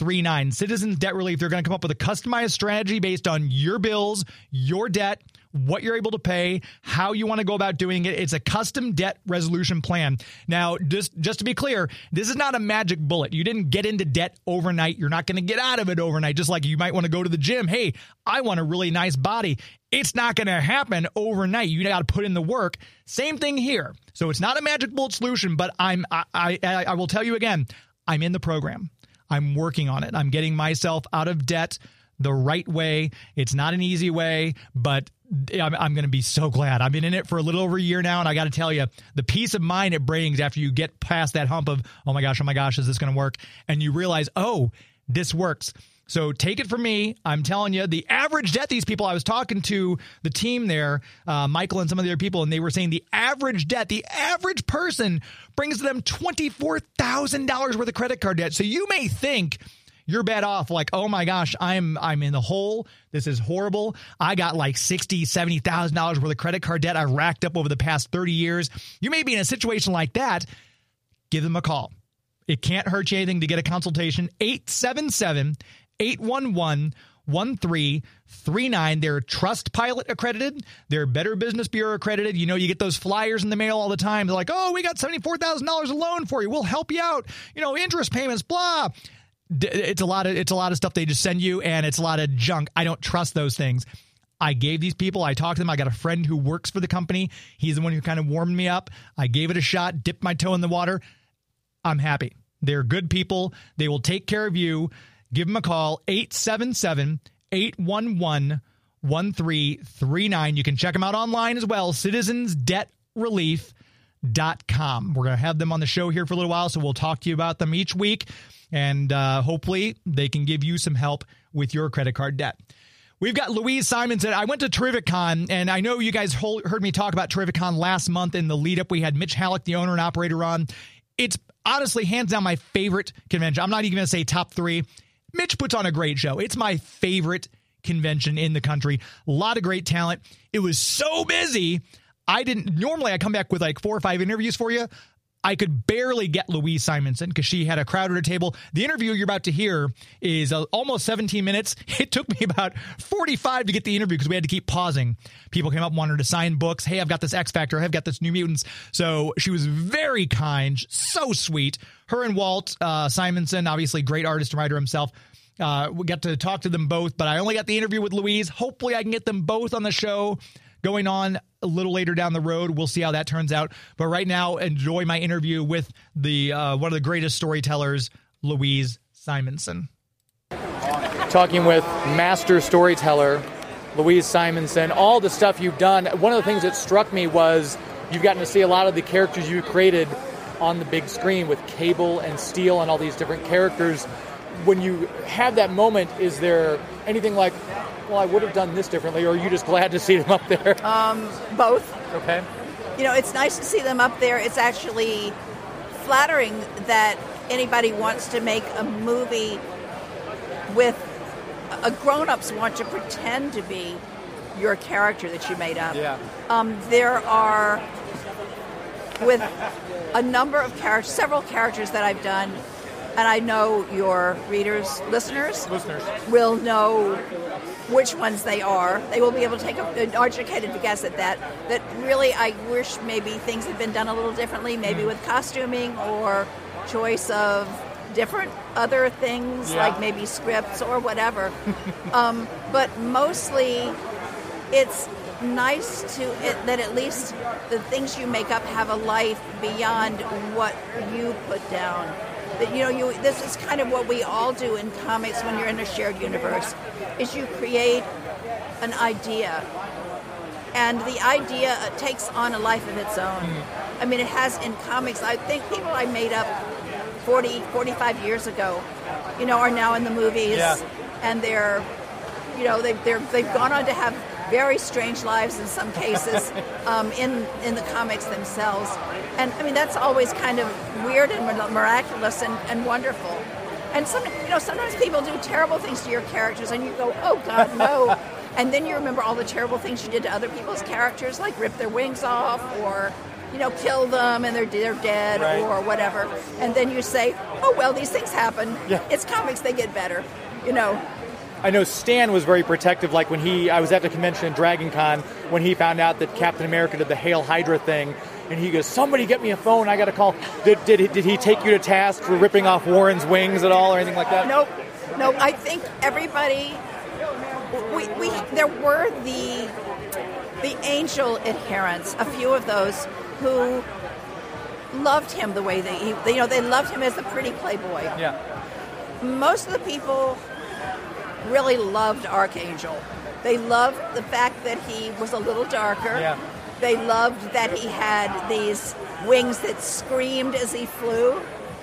1339. Citizens Debt Relief, they're going to come up with a customized strategy based on your bills, your debt, what you're able to pay, how you want to go about doing it. It's a custom debt resolution plan. Now, just just to be clear, this is not a magic bullet. You didn't get into debt overnight. You're not going to get out of it overnight. Just like you might want to go to the gym. Hey, I want a really nice body. It's not going to happen overnight. You got to put in the work. Same thing here. So it's not a magic bullet solution, but I'm I, I I will tell you again, I'm in the program. I'm working on it. I'm getting myself out of debt the right way. It's not an easy way, but I'm, I'm going to be so glad. I've been in it for a little over a year now, and I got to tell you, the peace of mind it brings after you get past that hump of, oh my gosh, oh my gosh, is this going to work? And you realize, oh, this works. So take it from me. I'm telling you, the average debt, these people, I was talking to the team there, uh, Michael and some of the other people, and they were saying the average debt, the average person brings them $24,000 worth of credit card debt. So you may think, you're bad off like oh my gosh i'm i'm in the hole. This is horrible. I got like 60 70000 dollars worth of credit card debt i racked up over the past 30 years. You may be in a situation like that. Give them a call. It can't hurt you anything to get a consultation. 877 811 1339. They're Trust Pilot accredited. They're Better Business Bureau accredited. You know, you get those flyers in the mail all the time. They're like, oh, we got $74,000 a loan for you. We'll help you out. You know, interest payments, blah it's a lot of it's a lot of stuff they just send you and it's a lot of junk i don't trust those things i gave these people i talked to them i got a friend who works for the company he's the one who kind of warmed me up i gave it a shot dipped my toe in the water i'm happy they're good people they will take care of you give them a call 877 811 1339 you can check them out online as well citizens debt relief Dot com. We're going to have them on the show here for a little while, so we'll talk to you about them each week and uh, hopefully they can give you some help with your credit card debt. We've got Louise Simonson. I went to TerrificCon, and I know you guys heard me talk about TerrificCon last month in the lead up. We had Mitch Hallock, the owner and operator, on. It's honestly hands down my favorite convention. I'm not even going to say top three. Mitch puts on a great show. It's my favorite convention in the country. A lot of great talent. It was so busy. I didn't normally I come back with like four or five interviews for you. I could barely get Louise Simonson because she had a crowd at her table. The interview you're about to hear is uh, almost 17 minutes. It took me about 45 to get the interview because we had to keep pausing. People came up, wanted to sign books. Hey, I've got this X Factor. I've got this New Mutants. So she was very kind, so sweet. Her and Walt uh, Simonson, obviously great artist and writer himself. Uh, we got to talk to them both, but I only got the interview with Louise. Hopefully, I can get them both on the show going on a little later down the road. We'll see how that turns out. But right now, enjoy my interview with the uh, one of the greatest storytellers, Louise Simonson. talking with master storyteller Louise Simonson, all the stuff you've done. One of the things that struck me was you've gotten to see a lot of the characters you created on the big screen with Cable and Steel and all these different characters. When you have that moment, is there anything like, well, I would have done this differently, or are you just glad to see them up there? both. okay. You know, it's nice to see them up there. It's actually flattering that anybody wants to make a movie with a grown-ups want to pretend to be your character that you made up. Yeah. Um, there are with a number of characters, several characters that I've done, and I know your readers, listeners, Listeners. will know which ones they are. They will be able to take a, an educated guess at that. That really, I wish maybe things had been done a little differently, maybe with costuming or choice of different other things, Yeah. like maybe scripts or whatever. um, but mostly, it's nice to it, that at least the things you make up have a life beyond what you put down. You know, you this is kind of what we all do in comics when you're in a shared universe, is you create an idea, and the idea uh, takes on a life of its own. I mean, it has in comics. I think people I made up 40, 45 years ago, you know, are now in the movies, Yeah. and they're you know they've they're, they've gone on to have very strange lives in some cases um, in in the comics themselves. And I mean that's always kind of weird and miraculous and, and wonderful. And some you know sometimes people do terrible things to your characters and you go oh god no. And then you remember all the terrible things you did to other people's characters like rip their wings off or you know kill them and they're they're dead Right. or whatever. And then you say oh well these things happen. Yeah. it's comics they get better you know I know Stan was very protective. Like when he, I was at the convention in Dragon Con when he found out that Captain America did the Hail Hydra thing, and he goes, "Somebody get me a phone. I got to call." Did, did he, did he take you to task for ripping off Warren's wings at all, or anything like that? Nope, nope. I think everybody. We, we there were the the angel adherents, a few of those who loved him the way they, he, they you know they loved him as a pretty playboy. Yeah. Most of the people really loved Archangel. They loved the fact that he was a little darker. Yeah. They loved that he had these wings that screamed as he flew,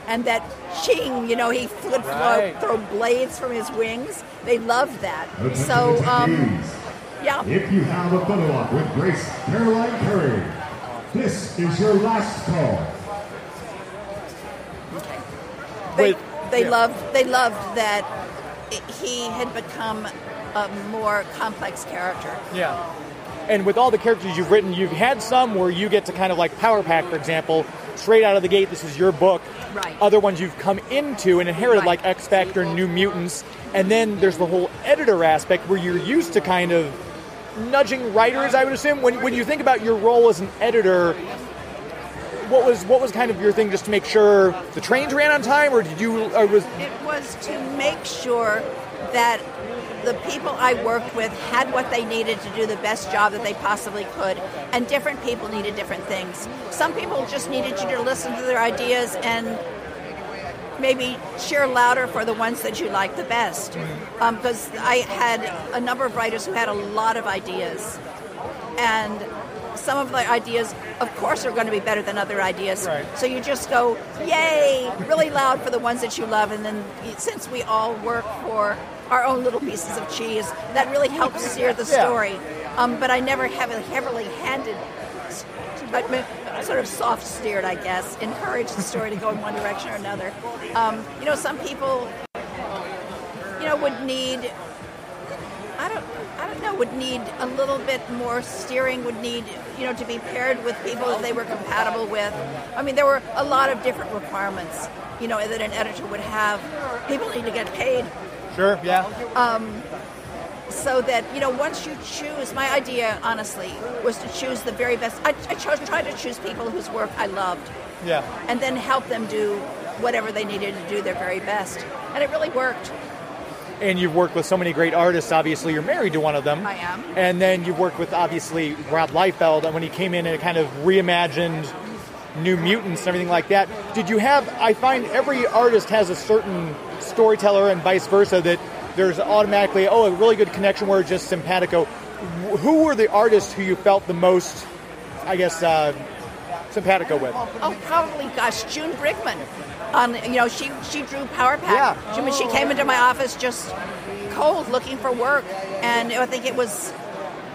and that ching, you know, he would Right. throw, throw blades from his wings. They loved that. So, um, yeah. If you have a photo op with Grace Caroline Currey, this is your last call. they, With- they yeah. loved they loved that it, he had become a more complex character. Yeah. And with all the characters you've written, you've had some where you get to kind of like Power Pack, for example, straight out of the gate. This is your book. Right. Other ones you've come into and inherited, Right. like X Factor, New Mutants, and then there's the whole editor aspect where you're used to kind of nudging writers. I would assume when when you think about your role as an editor. What was what was kind of your thing just to make sure the trains ran on time, or did you? Or was It was to make sure that the people I worked with had what they needed to do the best job that they possibly could, and different people needed different things. Some people just needed you to listen to their ideas and maybe cheer louder for the ones that you like the best. Um, because I had a number of writers who had a lot of ideas, and some of the ideas, of course, are going to be better than other ideas. Right. So you just go, yay, really loud for the ones that you love, and then since we all work for our own little pieces of cheese, that really helps steer the Yeah. story. Um, but I never have a heavily handed, but sort of soft steered, I guess, encourage the story to go in one direction or another. Um, you know, some people, you know, would need don't know, would need a little bit more steering, would need, you know, to be paired with people that they were compatible with. I mean, there were a lot of different requirements, you know, that an editor would have. People need to get paid. Sure, yeah. Um, so that, you know, once you choose, my idea, honestly, was to choose the very best. I, I chose, tried to choose people whose work I loved Yeah. and then help them do whatever they needed to do their very best. And it really worked. And you've worked with so many great artists. Obviously, you're married to one of them. I am. And then you've worked with obviously Rob Liefeld, and when he came in and kind of reimagined New Mutants and everything like that. Did you have? I find every artist has a certain storyteller, and vice versa. That there's automatically oh a really good connection where just simpatico. Who were the artists who you felt the most, I guess, uh, simpatico with? Oh, probably, gosh, June Brigman. On you know, she she drew Power Pack. Yeah. She, when she came into my office just cold, looking for work, and I think it was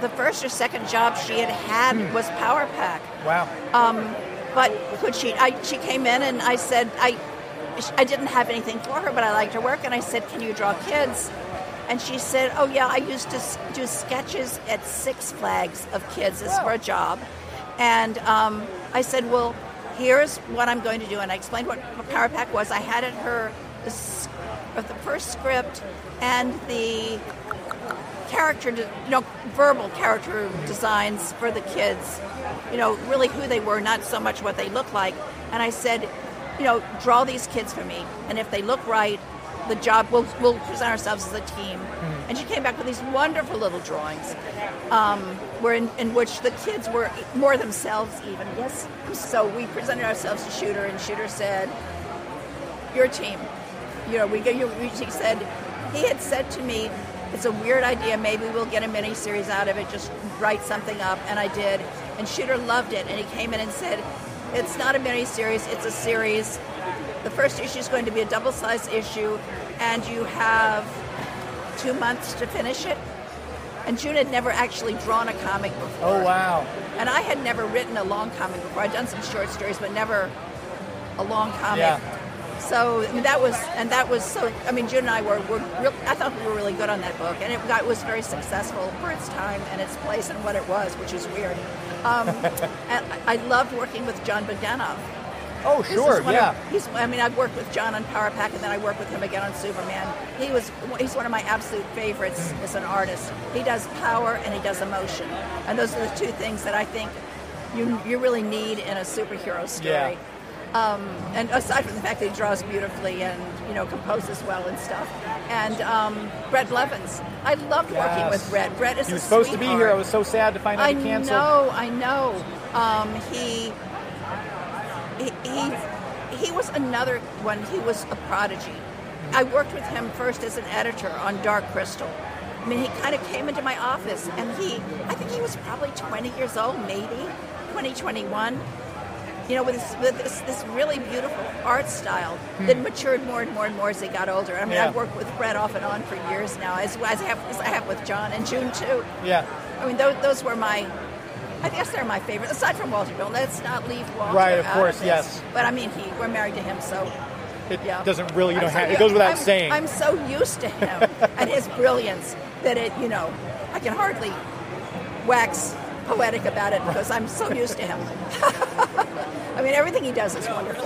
the first or second job she had had was Power Pack. Wow. Um, but could she? I, she came in and I said I, I didn't have anything for her, but I liked her work, and I said, "Can you draw kids?" And she said, "Oh yeah, I used to do sketches at Six Flags of kids as for a job." And um, I said, "Well, here's what I'm going to do." And I explained what Power Pack was. I had it her the, first script and the character, you know, verbal character designs for the kids. You know, really who they were, not so much what they look like. And I said, you know, draw these kids for me, and if they look right, the job we'll, we'll present ourselves as a team. And she came back with these wonderful little drawings, um, where in, in which the kids were more themselves even. Yes. So we presented ourselves to Shooter, and Shooter said, "Your team." You know, we go. You, we- he said he had said to me, "It's a weird idea. Maybe we'll get a mini series out of it. Just write something up." And I did. And Shooter loved it, and he came in and said, "It's not a mini series. It's a series. The first issue is going to be a double-sized issue, and you have two months to finish it." And June had never actually drawn a comic before. Oh wow. And I had never written a long comic before. I'd done some short stories, but never a long comic. Yeah. So I mean, that was, and that was so. I mean, June and I were, were real, I thought we were really good on that book, and it got, was very successful for its time and its place and what it was, which is weird. Um, and I I loved working with Jon Bogdanove. Oh sure, yeah. Of, he's, I mean, I've worked with John on Power Pack, and then I worked with him again on Superman. He was, he's one of my absolute favorites as an artist. He does power and he does emotion, and those are the two things that I think you you really need in a superhero story. Yeah. Um, and aside from the fact that he draws beautifully and you know composes well and stuff, and um, Bret Blevins, I loved working with Bret. Bret is He a was supposed to be here. I was so sad to find out I he canceled. I know, I know. Um, he, he he was another one. He was a prodigy. I worked with him first as an editor on Dark Crystal. I mean, he kind of came into my office, and he, I think he was probably 20 years old, maybe 20, 21. You know, with this, with this, this really beautiful art style hmm. that matured more and more and more as he got older. I mean, Yeah. I've worked with Bret off and on for years now, as, as, I have, as I have with John and June too. Yeah. I mean, those, those were my. I guess they're my favorite. Aside from Walter Bill, let's not leave Walter Right, of out course, this. yes. But I mean, he we're married to him, so It yeah. doesn't really, you I'm know, so ha- it goes without I'm, saying. I'm so used to him and his brilliance that it, you know, I can hardly wax poetic about it because I'm so used to him. I mean, everything he does is wonderful.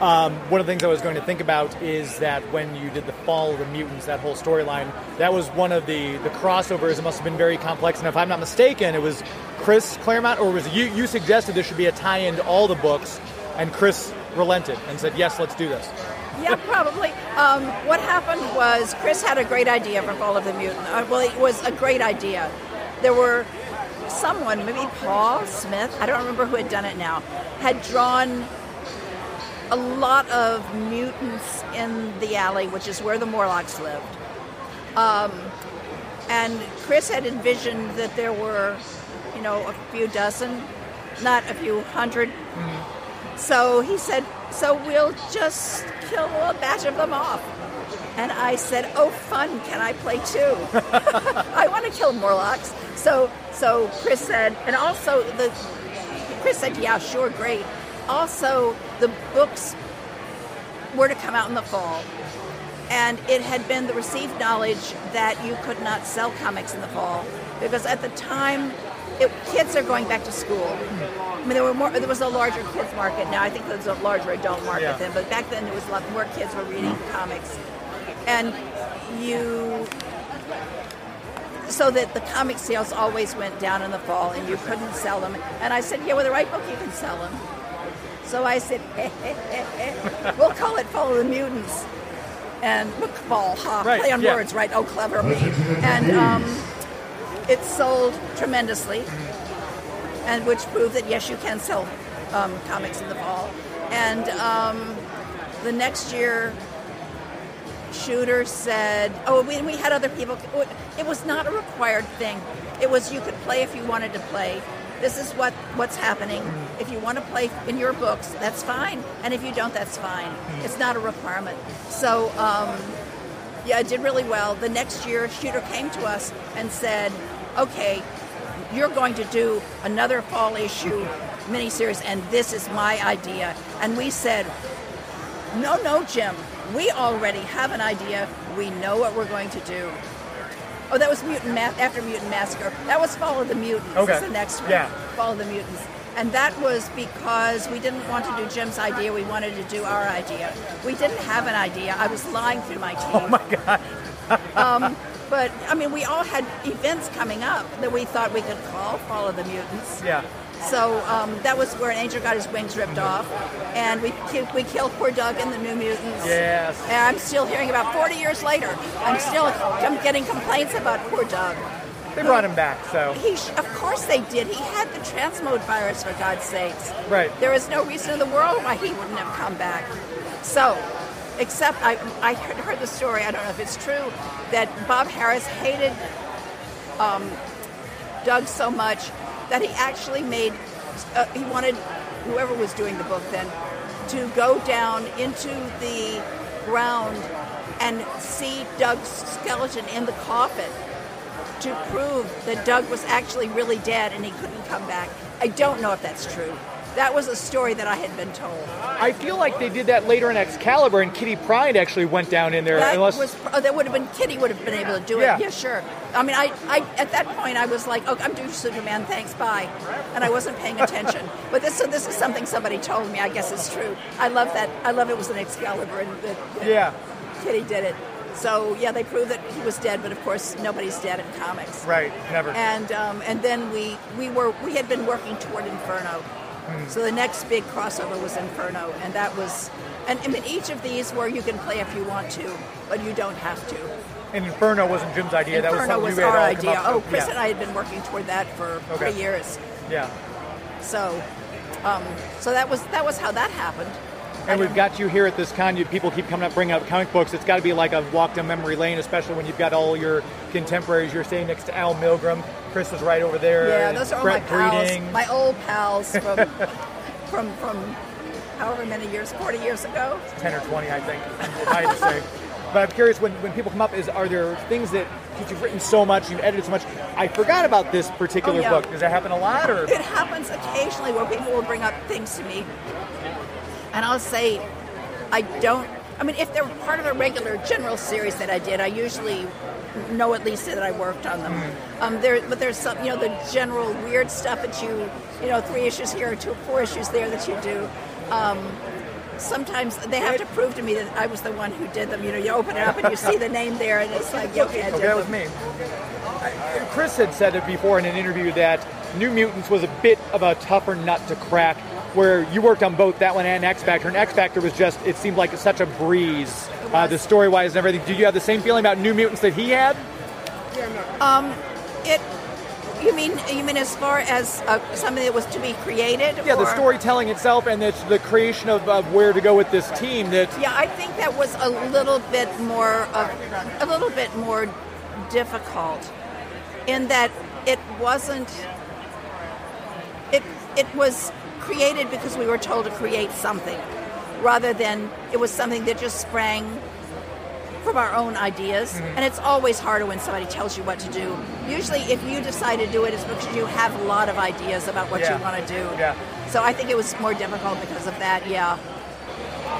Um, one of the things I was going to think about is that when you did the Fall of the Mutants, that whole storyline, that was one of the, the crossovers. It must have been very complex. And if I'm not mistaken, it was Chris Claremont, or was it you? You suggested there should be a tie-in to all the books, and Chris relented and said, "Yes, let's do this." Yeah, probably. Um, what happened was Chris had a great idea for Fall of the Mutant. Uh, well, it was a great idea. There were someone, maybe Paul Smith, I don't remember who had done it now, had drawn a lot of mutants in the alley, which is where the Morlocks lived. Um, and Chris had envisioned that there were, you know, a few dozen, not a few 100 so he said, So we'll just kill a batch of them off. And I said, Oh, fun, can I play too? I want to kill Morlocks. So, so Chris said, and also the Chris said, Yeah, sure, great. Also, the books were to come out in the fall. and it had been the received knowledge that you could not sell comics in the fall because at the time it, kids are going back to school. I mean, there were more. There was a larger kids market. Now I think there's a larger adult market Yeah. then, but back then there was a lot more kids were reading comics, and you. So that the comic sales always went down in the fall, and you couldn't sell them. And I said, "Yeah, with the right book, you can sell them." So I said, "We'll call it Follow the Mutants." And fall, ha, Right, play on yeah. words, right? Oh, clever me. And um, it sold tremendously, and which proved that yes, you can sell um, comics in the fall. And um, the next year, Shooter said, "Oh, we, we had other people. It was not a required thing. It was you could play if you wanted to play. This is what what's happening. If you want to play in your books, that's fine. And if you don't, that's fine. It's not a requirement. So." Um, yeah, it did really well. The next year, Shooter came to us and said, "Okay, you're going to do another fall issue miniseries, and this is my idea." And we said, "No, no, Jim. We already have an idea. We know what we're going to do." Oh, that was Mutant Ma- after Mutant Massacre. That was Follow the Mutants. Okay. is the next one. Yeah. Follow the Mutants. And that was because we didn't want to do Jim's idea. We wanted to do our idea. We didn't have an idea. I was lying through my teeth. Oh my god. Um, but I mean, we all had events coming up that we thought we could call Follow the Mutants. Yeah. So um, that was where an angel got his wings ripped off, and we we killed poor Doug in the New Mutants. Yes. And I'm still hearing about 40 years later. I'm still I'm getting complaints about poor Doug. They brought him back, so He, of course they did. He had the transmode virus, for God's sakes. Right. There is no reason in the world why he wouldn't have come back. So, except I, I heard, heard the story. I don't know if it's true that Bob Harras hated um, Doug so much that he actually made. Uh, he wanted whoever was doing the book then to go down into the ground and see Doug's skeleton in the coffin to prove that Doug was actually really dead and he couldn't come back. I don't know if that's true. That was a story that I had been told. I feel like they did that later in Excalibur, and Kitty Pryde actually went down in there. That unless was oh, that would have been Kitty would have been able to do it. Yeah. Yeah, sure. I mean, I, I at that point I was like, oh, I'm doing Superman. Thanks, bye, and I wasn't paying attention. but this so this is something somebody told me. I guess it's true. I love that. I love it was an Excalibur and that, that yeah, Kitty did it. So yeah, they proved that he was dead, but of course nobody's dead in comics. right, never. And um, and then we we were we had been working toward Inferno. So the next big crossover was Inferno, and that was, and I mean each of these where you can play if you want to, but you don't have to. and Inferno wasn't Jim's idea. that was Inferno was our idea. Oh. Chris yeah. and I had been working toward that for Okay. three years. Yeah. So, um, so that was that was how that happened. And we've got you here at this con. You, people keep coming up, bringing up comic books. It's got to be like a walk down memory lane, especially when you've got all your contemporaries. You're staying next to Al Milgrom. Chris was right over there. Yeah, those are all Brett my pals, my old pals from from from however many years, forty years ago. 10 or 20, I think, I had to say. But I'm curious, when, when people come up, is are there things that, because you've written so much, you've edited so much, I forgot about this particular Oh, yeah. book. Does that happen a lot? or It happens occasionally where people will bring up things to me, and I'll say, I don't. I mean, if they're part of a regular general series that I did, I usually know at least that I worked on them. Um, there, but there's some, you know, the general weird stuff that you, you know, three issues here, or two, four issues there that you do. Um, sometimes they have to prove to me that I was the one who did them. You know, you open it up and you see the name there, and it's like, okay, I did Okay, that was me. I- Chris had said it before in an interview that New Mutants was a bit of a tougher nut to crack, where you worked on both that one and X Factor, and X Factor was just, it seemed like such a breeze, uh, the story wise and everything. Did you have the same feeling about New Mutants that he had? Um, it. You mean you mean as far as uh, something that was to be created? Yeah, the storytelling itself and the, the creation of, of where to go with this team that Yeah, I think that was a little bit more of a little bit more difficult in that it wasn't it it was created because we were told to create something rather than it was something that just sprang from our own ideas and it's always harder when somebody tells you what to do usually if you decide to do it it's because you have a lot of ideas about what Yeah. you want to do Yeah. so i think it was more difficult because of that yeah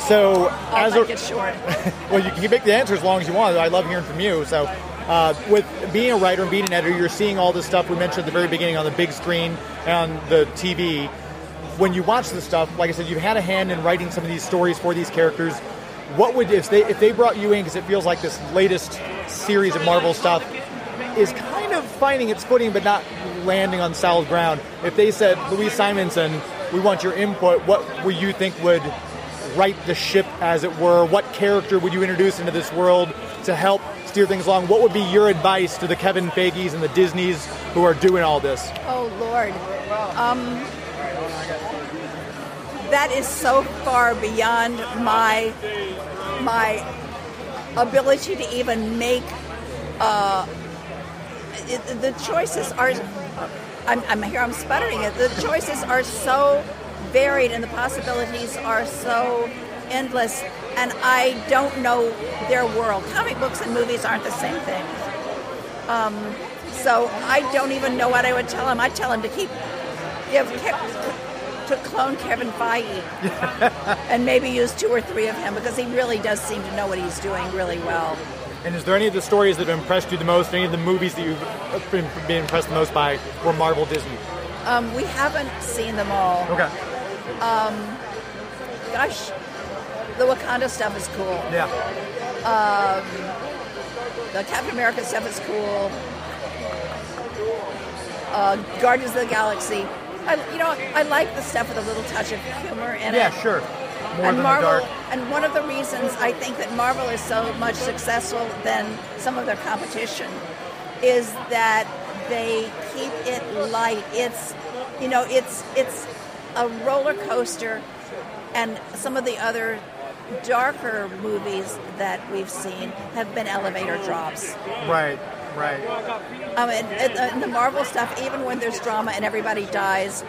So I'll as make a, it short. well, you can make the answer as long as you want. I love hearing from you. So, uh, with being a writer and being an editor, you're seeing all this stuff we mentioned at the very beginning on the big screen and on the TV. When you watch this stuff, like I said, you've had a hand in writing some of these stories for these characters. What would if they if they brought you in because it feels like this latest series of Marvel stuff is kind of finding its footing but not landing on solid ground. If they said, Louise Simonson, we want your input, what would you think would right the ship, as it were? What character would you introduce into this world to help steer things along? What would be your advice to the Kevin Feige's and the Disneys who are doing all this? Oh Lord, um, that is so far beyond my my ability to even make. Uh, it, the choices are. I'm, I'm here. I'm sputtering it. The choices are so varied, and the possibilities are so endless. And I don't know their world. Comic books and movies aren't the same thing. Um, so I don't even know what I would tell him. I'd tell him to keep Kev, to clone Kevin Feige and maybe use two or three of him because he really does seem to know what he's doing really well. And is there any of the stories that have impressed you the most? Any of the movies that you've been, been impressed the most by were Marvel Disney? Um, we haven't seen them all. Okay. Um, gosh, the Wakanda stuff is cool. Yeah. Um, the Captain America stuff is cool. Uh, Guardians of the Galaxy. I, you know, I like the stuff with a little touch of humor in Yeah, it. sure. More and Marvel, and one of the reasons I think that Marvel is so much successful than some of their competition is that they keep it light. It's, you know, it's it's a roller coaster, and some of the other darker movies that we've seen have been elevator drops. Right, right. Um, and, and, and the Marvel stuff, even when there's drama and everybody dies,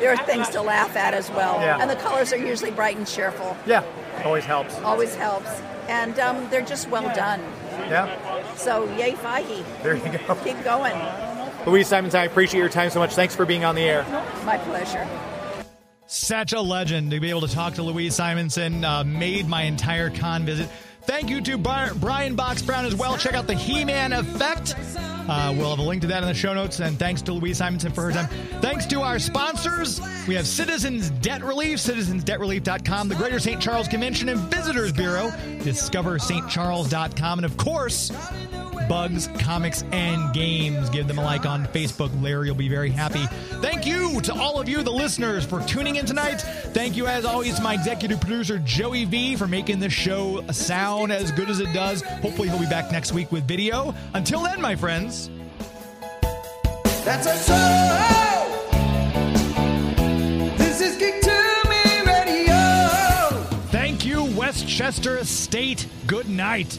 there are things to laugh at as well. Yeah. And the colors are usually bright and cheerful. Yeah, always helps. Always helps. And um, they're just well done. Yeah, So, yay, Feige. there you go. Keep going. Louise Simonson, I appreciate your time so much. Thanks for being on the air. My pleasure. Such a legend to be able to talk to Louise Simonson. Uh, made my entire con visit. Thank you to Bar- Brian Box Brown as well. Check out the He Man Effect. Uh, we'll have a link to that in the show notes. And thanks to Louise Simonson for her time. Thanks to our sponsors. We have Citizens Debt Relief, citizensdebtrelief.com, the Greater St. Charles Convention and Visitors Bureau, discoverstcharles.com, and of course, Bugs, Comics, and Games. Give them a like on Facebook. Larry will be very happy. Thank you to all of you, the listeners, for tuning in tonight. Thank you, as always, to my executive producer, Joey V, for making this show sound as good as it does. Hopefully, he'll be back next week with video. Until then, my friends. That's our show. This is Geek to Me Radio. Thank you, Westchester State. Good night.